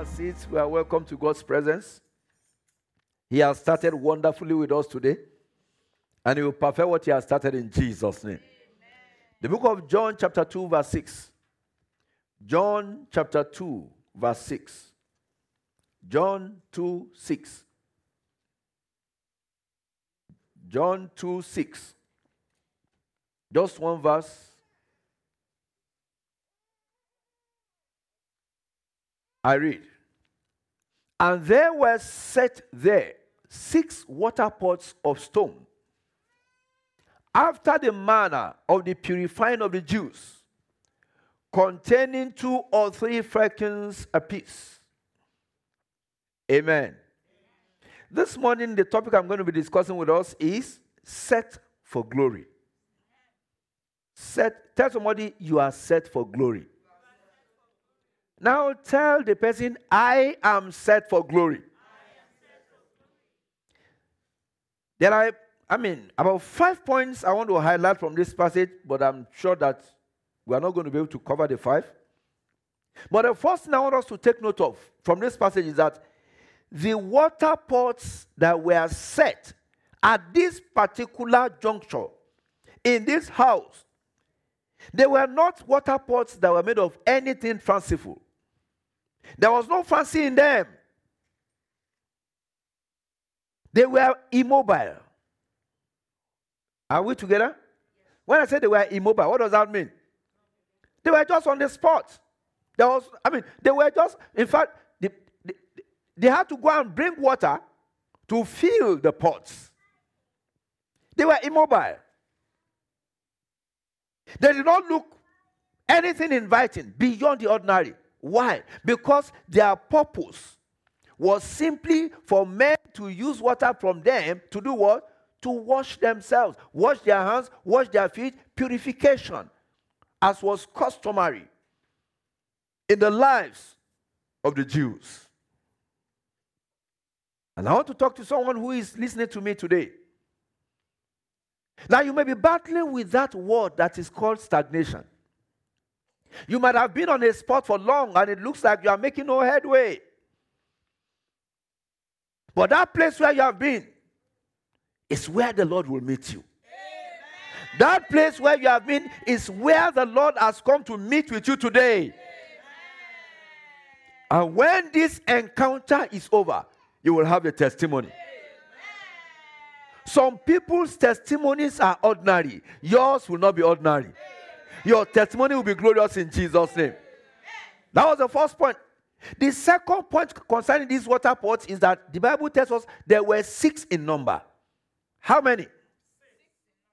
our seats. We are welcome to God's presence. He has started wonderfully with us today, and He will perfect what He has started in Jesus' name. Amen. The book of John, chapter 2, verse 6. John, chapter 2, verse 6. John 2, 6. John 2, 6. Just one verse. I read. And there were set there six water pots of stone, after the manner of the purifying of the Jews, containing two or three firkins apiece. Amen. This morning, the topic I'm going to be discussing with us is set for glory. Set, tell somebody you are set for glory. Now tell the person, I am set for glory. There are, I mean, about five points I want to highlight from this passage, but I'm sure that we are not going to be able to cover the five. But the first thing I want us to take note of from this passage is that the water pots that were set at this particular juncture in this house, they were not water pots that were made of anything fanciful. There was no fancy in them. They were immobile. Are we together? When I say they were immobile, what does that mean? They were just on the spot. There was, I mean, they were just, in fact, they, they, they had to go and bring water to fill the pots. They were immobile. They did not look anything inviting beyond the ordinary. Why? Because their purpose was simply for men to use water from them to do what? To wash themselves, wash their hands, wash their feet, purification, as was customary in the lives of the Jews. And I want to talk to someone who is listening to me today. Now, you may be battling with that word that is called stagnation. You might have been on a spot for long and it looks like you are making no headway. But that place where you have been is where the Lord will meet you. Amen. That place where you have been is where the Lord has come to meet with you today. Amen. And when this encounter is over, you will have a testimony. Some people's testimonies are ordinary, yours will not be ordinary. Your testimony will be glorious in Jesus' name. That was the first point. The second point concerning these water pots is that the Bible tells us there were six in number. How many?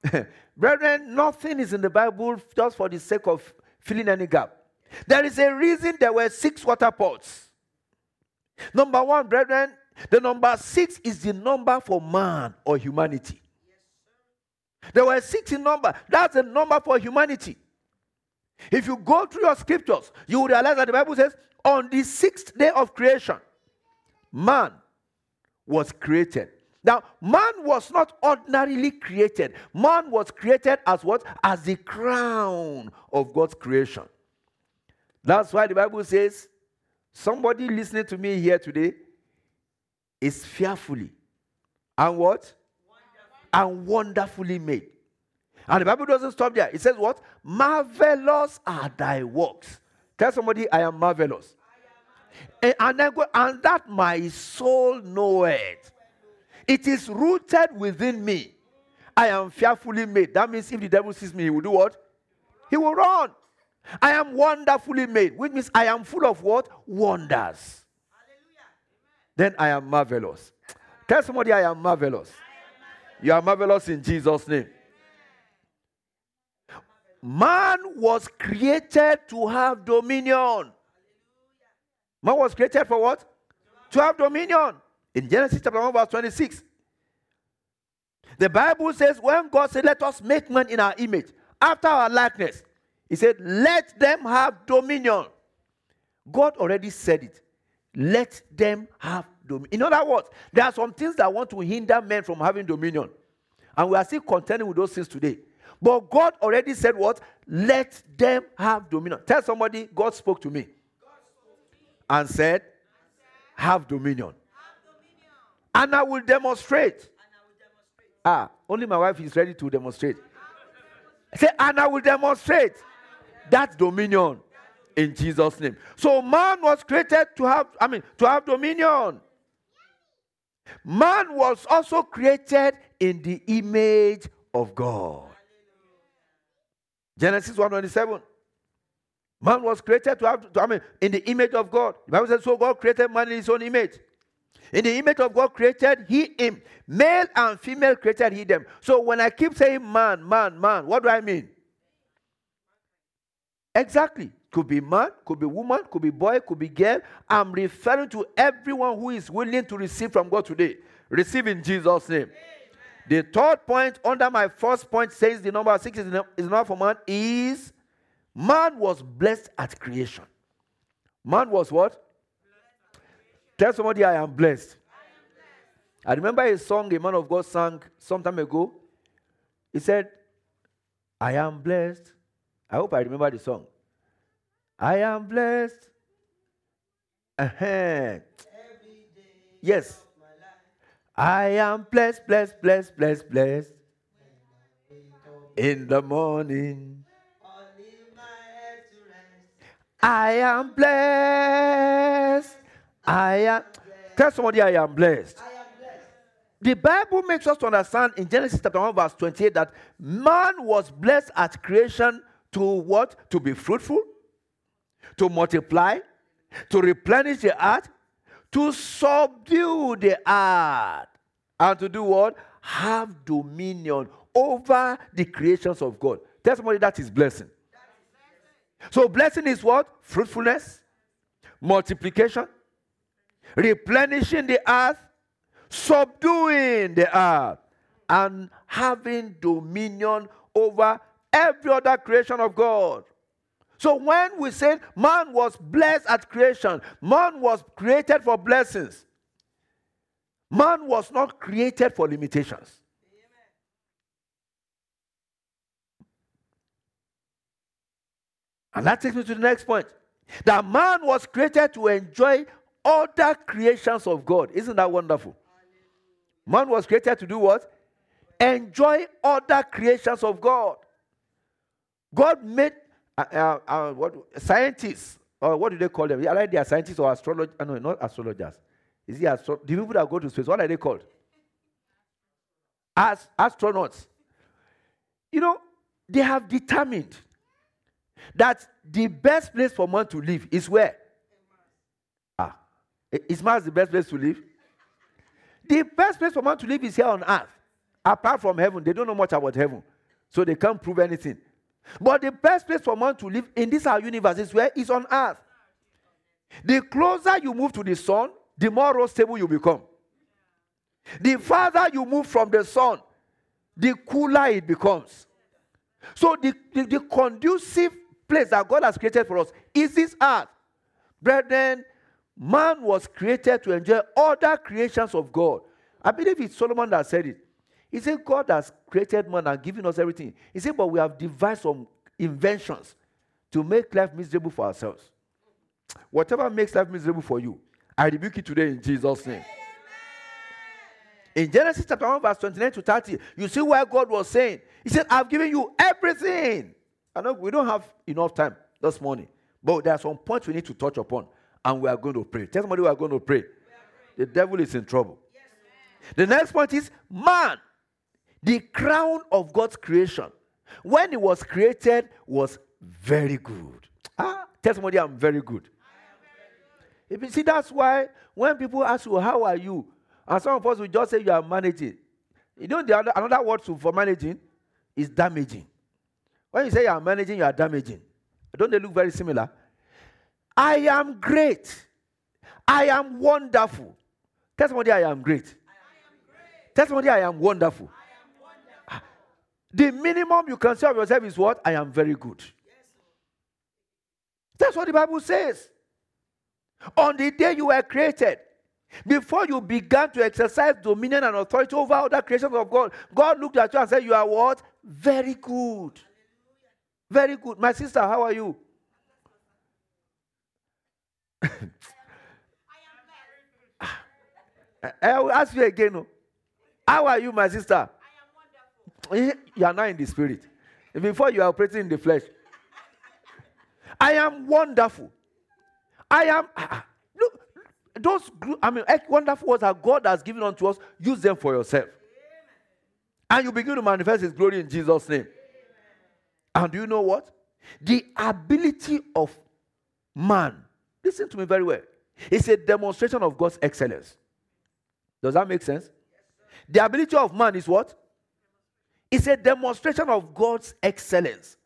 Brethren, nothing is in the Bible just for the sake of filling any gap. There is a reason there were six water pots. Number one, brethren, the number six is the number for man or humanity. There were six in number. That's the number for humanity. If you go through your scriptures, you will realize that the Bible says, on the sixth day of creation, man was created. Now, man was not ordinarily created. Man was created as what? As the crown of God's creation. That's why the Bible says, somebody listening to me here today is fearfully and what? And wonderfully made. And the Bible doesn't stop there. It says what? Marvelous are thy works. Tell somebody, I am marvelous. And, and, then go, and that my soul knoweth. It is rooted within me. I am fearfully made. That means if the devil sees me, he will do what? He will run. I am wonderfully made, which means I am full of what? Wonders. Then I am marvelous. Tell somebody I am marvelous. You are marvelous in Jesus' name. Man was created to have dominion. Man was created for what? To have dominion. In Genesis chapter 1, verse 26. The Bible says, when God said, Let us make man in our image, after our likeness, He said, Let them have dominion. God already said it. Let them have dominion. In other words, there are some things that want to hinder men from having dominion. And we are still contending with those things today. But God already said what? Let them have dominion. Tell somebody, God spoke to me, and said, have dominion. And I will demonstrate. Ah, only my wife is ready to demonstrate. Say, and I will demonstrate that dominion in Jesus' name. So man was created to have, I mean, to have dominion. Man was also created in the image of God. Genesis 127. Man was created to have, to, I mean, in the image of God. The Bible says, so God created man in his own image. In the image of God created he him. Male and female created he them. So when I keep saying man, man, man, what do I mean? Exactly. Could be man, could be woman, could be boy, could be girl. I'm referring to everyone who is willing to receive from God today. Receive in Jesus' name. The third point under my first point says the number six is enough for man is man was blessed at creation. Man was what? Tell somebody I am blessed. I remember a song a man of God sang some time ago. He said, I am blessed. I hope I remember the song. I am blessed. Uh-huh. Yes. I am blessed, blessed, blessed, blessed, blessed. In the morning. I am blessed. I am. Tell somebody I am blessed. The Bible makes us to understand in Genesis chapter 1, verse 28, that man was blessed at creation to what? To be fruitful, to multiply, to replenish the earth, to subdue the earth, and to do what? Have dominion over the creations of God. Tell somebody that is blessing. So, blessing is what? Fruitfulness, multiplication, replenishing the earth, subduing the earth, and having dominion over every other creation of God. So when we say man was blessed at creation, man was created for blessings. Man was not created for limitations. And that takes me to the next point. That man was created to enjoy other creations of God. Isn't that wonderful? Man was created to do what? Enjoy other creations of God. God made uh, uh, uh, what scientists or what do they call them? Are they are scientists or astrologers? Uh, no, not astrologers. Is he astro- the people that go to space? What are they called? As astronauts. You know, they have determined that the best place for man to live is where? Ah, is Mars the best place to live? The best place for man to live is here on earth. Apart from heaven, they don't know much about heaven, so they can't prove anything. But the best place for man to live in this our universe is where? Is on earth. The closer you move to the sun, the more stable you become. The farther you move from the sun, the cooler it becomes. So the, the, the conducive place that God has created for us is this earth. Brethren, man was created to enjoy other creations of God. I believe it's Solomon that said it. He said, God has created man and given us everything. He said, but we have devised some inventions to make life miserable for ourselves. Whatever makes life miserable for you, I rebuke it today in Jesus' name. In Genesis chapter 1, verse 29 to 30, you see where God was saying, He said, I've given you everything. I know we don't have enough time this morning, but there are some points we need to touch upon, and we are going to pray. Tell somebody we are going to pray. The devil is in trouble. Yes, the next point is man the crown of God's creation, when it was created, was very good. Ah, somebody I'm very good. If you see, that's why when people ask you, How are you? And some of us will just say you are managing. You know, the other, another word for managing is damaging. When you say you are managing, you are damaging. Don't they look very similar? I am great. I am wonderful. Somebody I am great. I am great. Somebody I am wonderful. The minimum you can say of yourself is what? I am very good. That's what the Bible says. On the day you were created, before you began to exercise dominion and authority over other creations of God, God looked at you and said, You are what? Very good. Very good. My sister, how are you? I will ask you again. Oh. How are you, my sister? Eh, you are not in the spirit. Before you are operating in the flesh. I am wonderful. I am. Ah, ah. Look, those I mean, wonderful words that God has given unto us. Use them for yourself, and you begin to manifest His glory in Jesus' name. And do you know what? The ability of man. Listen to me very well. It's a demonstration of God's excellence. Does that make sense? The ability of man is what? It's a demonstration of God's excellence.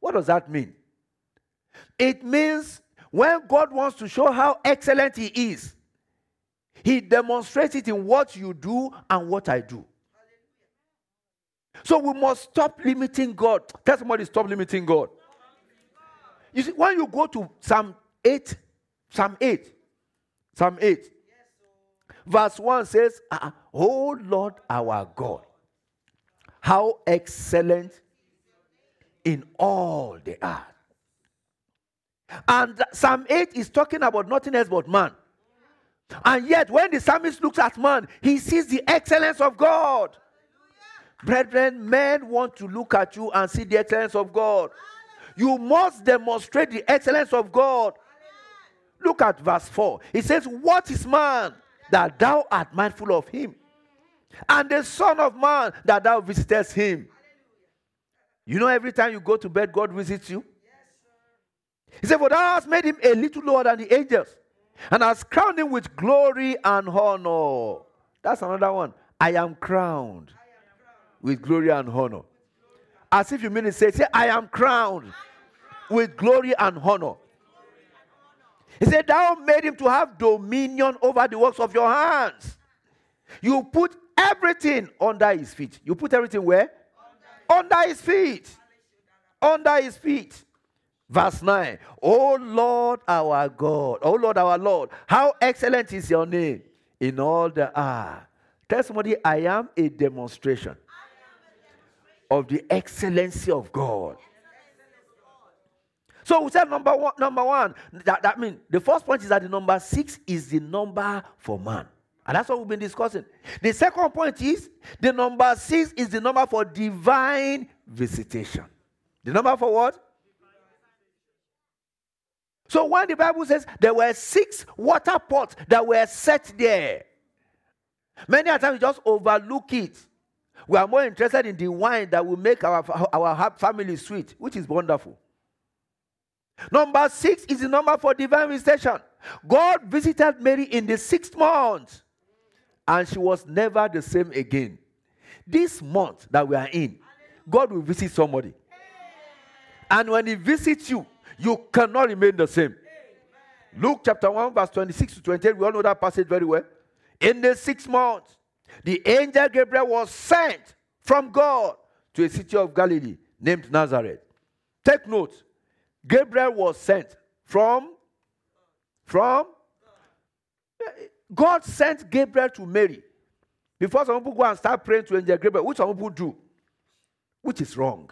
What does that mean? It means when God wants to show how excellent He is, He demonstrates it in what you do and what I do. So we must stop limiting God. Tell somebody, stop limiting God. You see, when you go to Psalm 8, Psalm 8, Psalm 8, verse 1 says, Oh Lord our God, how excellent in all the earth. And Psalm 8 is talking about nothing else but man. And yet, when the psalmist looks at man, he sees the excellence of God. Brethren, men want to look at you and see the excellence of God. You must demonstrate the excellence of God. Look at verse 4. It says, What is man that thou art mindful of him? And the Son of Man that thou visitest him. You know, every time you go to bed, God visits you. He said, For thou hast made him a little lower than the angels, and hast crowned him with glory and honor. That's another one. I am crowned with glory and honor. As if you mean to say, say, I am crowned with glory and honor. He said, Thou made him to have dominion over the works of your hands. You put everything under his feet. You put everything where? Under, his feet. Under his feet. Verse 9. Oh Lord our God. Oh Lord our Lord. How excellent is your name in all the earth. Tell somebody, I am a demonstration of the excellency of God. So we said number one, number one. That, that means the first point is that the number six is the number for man. And that's what we've been discussing. The second point is the number six is the number for divine visitation. The number for what? So when the Bible says there were six water pots that were set there, many a times we just overlook it. We are more interested in the wine that will make our, our family sweet, which is wonderful. Number six is the number for divine visitation. God visited Mary in the sixth month, and she was never the same again. This month that we are in, God will visit somebody. And when He visits you, you cannot remain the same. Luke chapter 1, verse 26 to 28, we all know that passage very well. In the six months, the angel Gabriel was sent from God to a city of Galilee named Nazareth. Take note, Gabriel was sent from from God sent Gabriel to Mary. Before some people go and start praying to angel Gabriel, which some people do, which is wrong.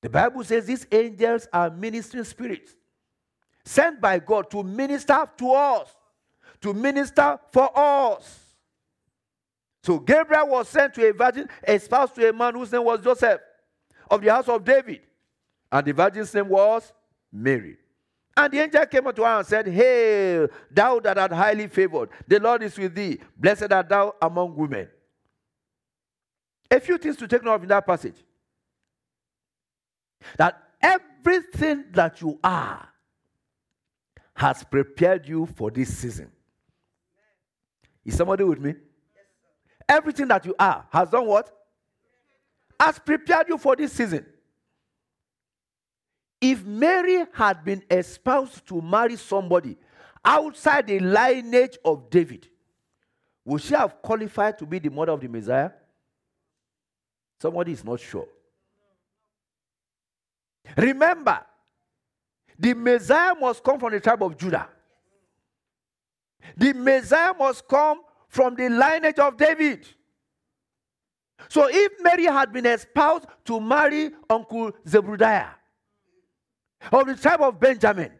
The Bible says these angels are ministering spirits sent by God to minister to us, to minister for us. So Gabriel was sent to a virgin, espoused to a man whose name was Joseph of the house of David. And the virgin's name was Mary. And the angel came unto her and said, Hail, thou that art highly favored, the Lord is with thee. Blessed art thou among women. A few things to take note of in that passage. That everything that you are has prepared you for this season. Is somebody with me? Everything that you are has done what? Has prepared you for this season. If Mary had been espoused to marry somebody outside the lineage of David, would she have qualified to be the mother of the Messiah? Somebody is not sure. Remember, the Messiah must come from the tribe of Judah. The Messiah must come from the lineage of David. So if Mary had been espoused to marry Uncle Zebediah of the tribe of Benjamin,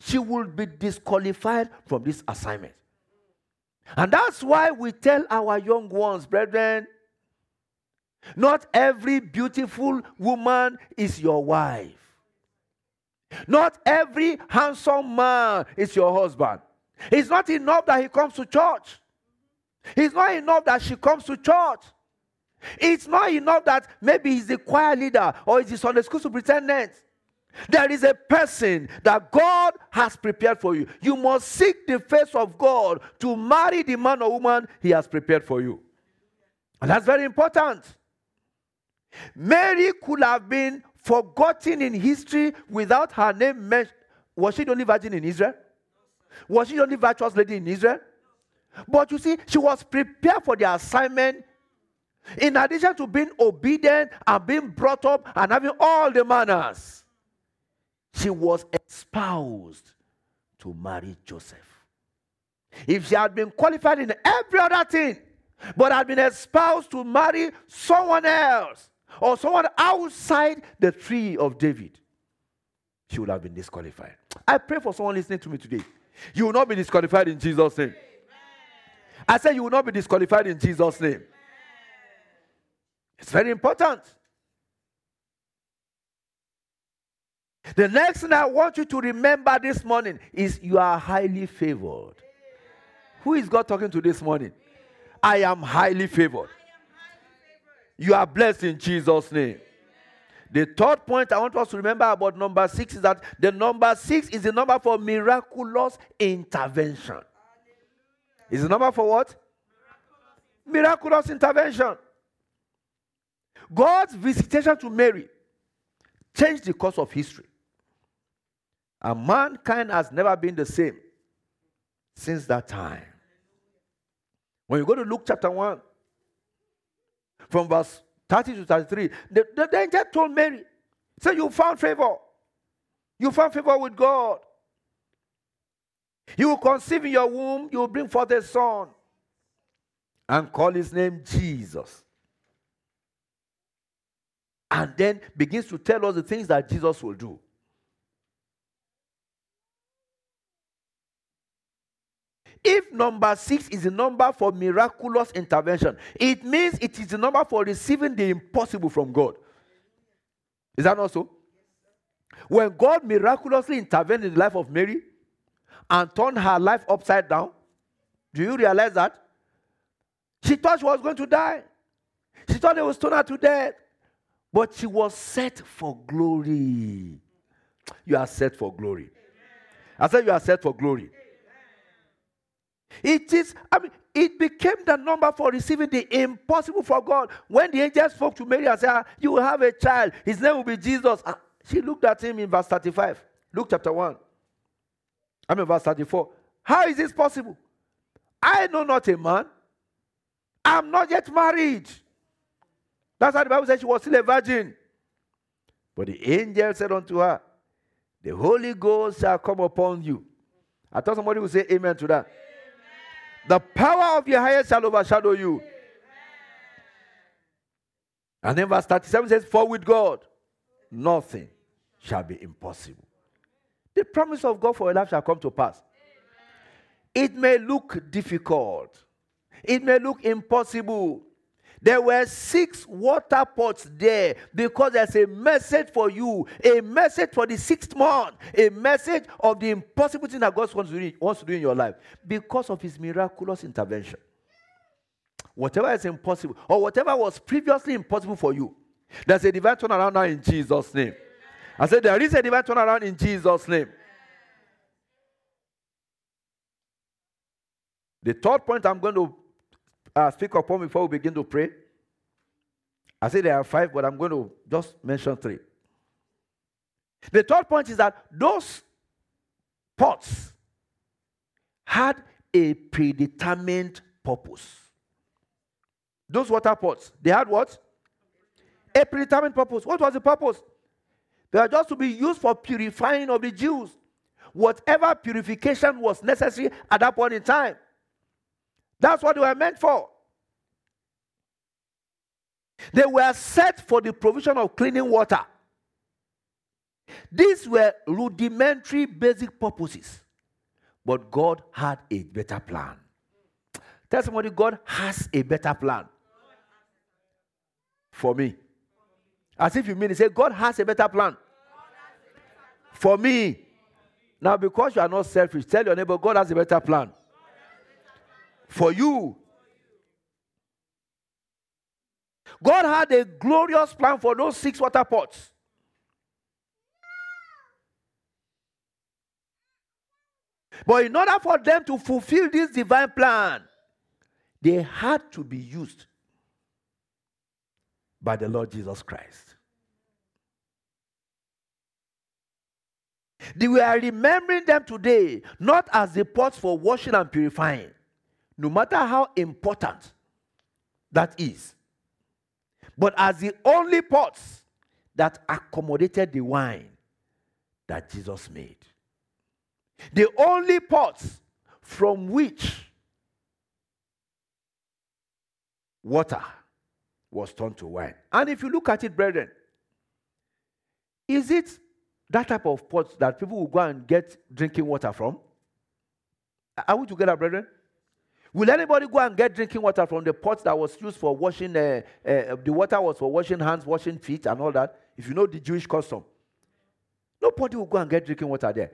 she would be disqualified from this assignment. And that's why we tell our young ones, brethren, not every beautiful woman is your wife. Not every handsome man is your husband. It's not enough that he comes to church. It's not enough that she comes to church. It's not enough that maybe he's the choir leader or he's the Sunday school superintendent. There is a person that God has prepared for you. You must seek the face of God to marry the man or woman he has prepared for you. And that's very important. Mary could have been forgotten in history without her name mentioned. Was she the only virgin in Israel? Was she the only virtuous lady in Israel? But you see, she was prepared for the assignment. In addition to being obedient and being brought up and having all the manners, she was espoused to marry Joseph. If she had been qualified in every other thing, but had been espoused to marry someone else or someone outside the tree of David, she would have been disqualified. I pray for someone listening to me today. You will not be disqualified in Jesus' name. I said you will not be disqualified in Jesus' name. It's very important. The next thing I want you to remember this morning is you are highly favored. Who is God talking to this morning? I am highly favored. You are blessed in Jesus' name. The third point I want us to remember about number six is that the number six is the number for miraculous intervention. Is the number for what? Miraculous intervention. God's visitation to Mary changed the course of history. And mankind has never been the same since that time. When you go to Luke chapter 1, from verse 30 to 33, the, the, angel told Mary, "Say You found favor. You found favor with God. You will conceive in your womb, you will bring forth a son, and call his name Jesus. And then begins to tell us the things that Jesus will do. If number six is the number for miraculous intervention, it means it is the number for receiving the impossible from God. Is that not so? When God miraculously intervened in the life of Mary and turned her life upside down, do you realize that? She thought she was going to die. She thought they would stone her to death. But she was set for glory. You are set for glory. I said you are set for glory. It is, I mean, it became the number for receiving the impossible for God. When the angel spoke to Mary and said, ah, You will have a child, his name will be Jesus. Ah, she looked at him in verse 35, Luke chapter 1. I mean, verse 34. How is this possible? I know not a man. I'm not yet married. That's how the Bible says she was still a virgin. But the angel said unto her, The Holy Ghost shall come upon you. I thought somebody would say amen to that. The power of your highest shall overshadow you. And then verse 37 says, For with God nothing shall be impossible. The promise of God for your life shall come to pass. It may look difficult, it may look impossible, there were six water pots there because there's a message for you, a message for the sixth month, a message of the impossible thing that God wants to, do, wants to do in your life because of his miraculous intervention. Whatever is impossible, or whatever was previously impossible for you, there's a divine turnaround now in Jesus' name. I said, There is a divine turnaround in Jesus' name. The third point I'm going to uh, speak upon before we begin to pray? I say there are five, but I'm going to just mention three. The third point is that those pots had a predetermined purpose. Those water pots, they had what? A predetermined purpose. What was the purpose? They were just to be used for purifying of the Jews. Whatever purification was necessary at that point in time. That's what they were meant for. They were set for the provision of cleaning water. These were rudimentary, basic purposes. But God had a better plan. Tell somebody God has a better plan for me. As if you mean it. Say, God has a better plan for me. Now, because you are not selfish, tell your neighbor, God has a better plan for you. God had a glorious plan for those six water pots. But in order for them to fulfill this divine plan, they had to be used by the Lord Jesus Christ. We are remembering them today not as the pots for washing and purifying, no matter how important that is, but as the only pots that accommodated the wine that Jesus made. The only pots from which water was turned to wine. And if you look at it, brethren, is it that type of pot that people will go and get drinking water from? Are we together, brethren? Will anybody go and get drinking water from the pot that was used for washing? Uh, uh, the water was for washing hands, washing feet, and all that. If you know the Jewish custom, nobody will go and get drinking water there.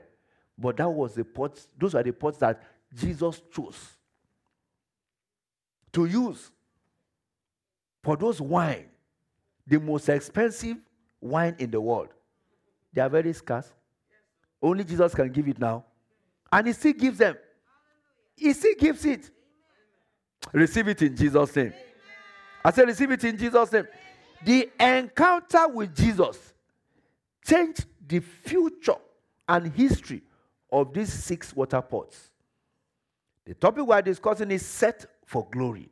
But that was the pots, those are the pots that Jesus chose to use for those wine, the most expensive wine in the world. They are very scarce. Only Jesus can give it now. And he still gives them. He still gives it. Receive it in Jesus' name. I said, receive it in Jesus' name. The encounter with Jesus changed the future and history of these six water pots. The topic we are discussing is set for glory.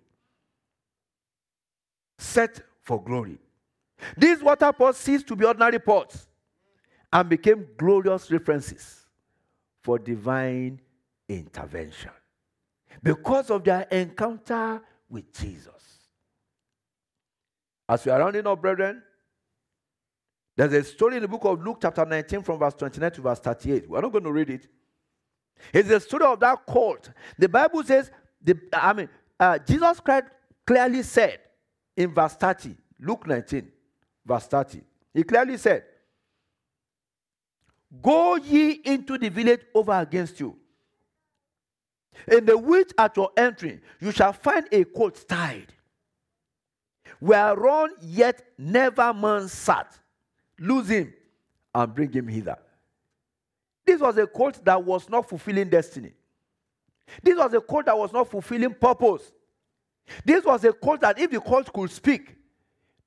Set for glory. These water pots ceased to be ordinary pots and became glorious references for divine intervention because of their encounter with Jesus. As we are rounding up, brethren, there's a story in the book of Luke, chapter 19, from verse 29 to verse 38. We're not going to read it. It's the story of that colt. The Bible says, the, I mean, uh, Jesus Christ clearly said in verse 30, Luke 19, verse 30, he clearly said, Go ye into the village over against you. In the which at your entry you shall find a colt tied, whereon yet never man sat lose him, and bring him hither. This was a cult that was not fulfilling destiny. This was a cult that was not fulfilling purpose. This was a cult that, if the cult could speak,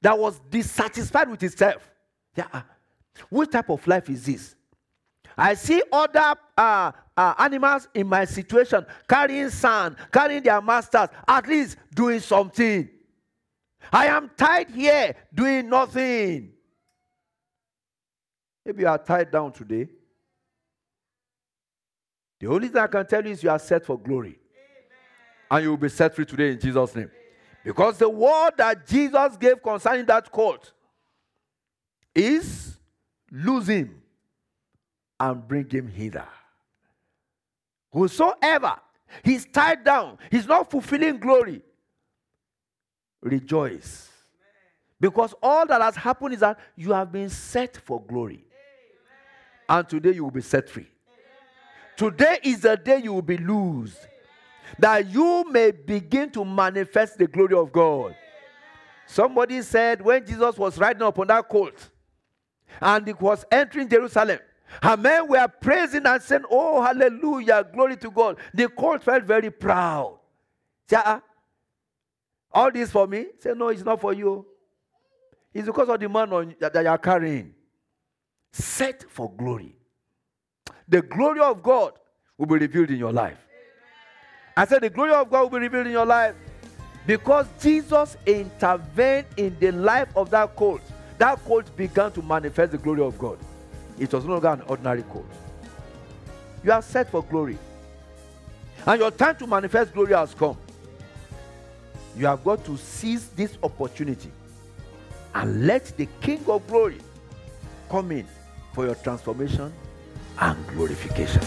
that was dissatisfied with itself. Yeah. Ah. What type of life is this? I see other uh, uh, animals in my situation carrying sand, carrying their masters, at least doing something. I am tied here doing nothing. Maybe you are tied down today. The only thing I can tell you is you are set for glory. Amen. And you will be set free today in Jesus' name. Amen. Because the word that Jesus gave concerning that court is lose him and bring him hither. Whosoever he's tied down, he's not fulfilling glory, rejoice. Because all that has happened is that you have been set for glory. And today you will be set free. Today is the day you will be loosed. That you may begin to manifest the glory of God. Somebody said when Jesus was riding upon that colt and he was entering Jerusalem, and men were praising and saying, Oh, hallelujah, glory to God. The colt felt very proud. Say, ah, all this for me? Say, No, it's not for you. It's because of the man on, that, that you are carrying set for glory. The glory of God will be revealed in your life. I said, The glory of God will be revealed in your life because Jesus intervened in the life of that colt. That colt began to manifest the glory of God. It was no longer an ordinary colt. You are set for glory. And your time to manifest glory has come. You have got to seize this opportunity and let the King of glory come in for your transformation and glorification.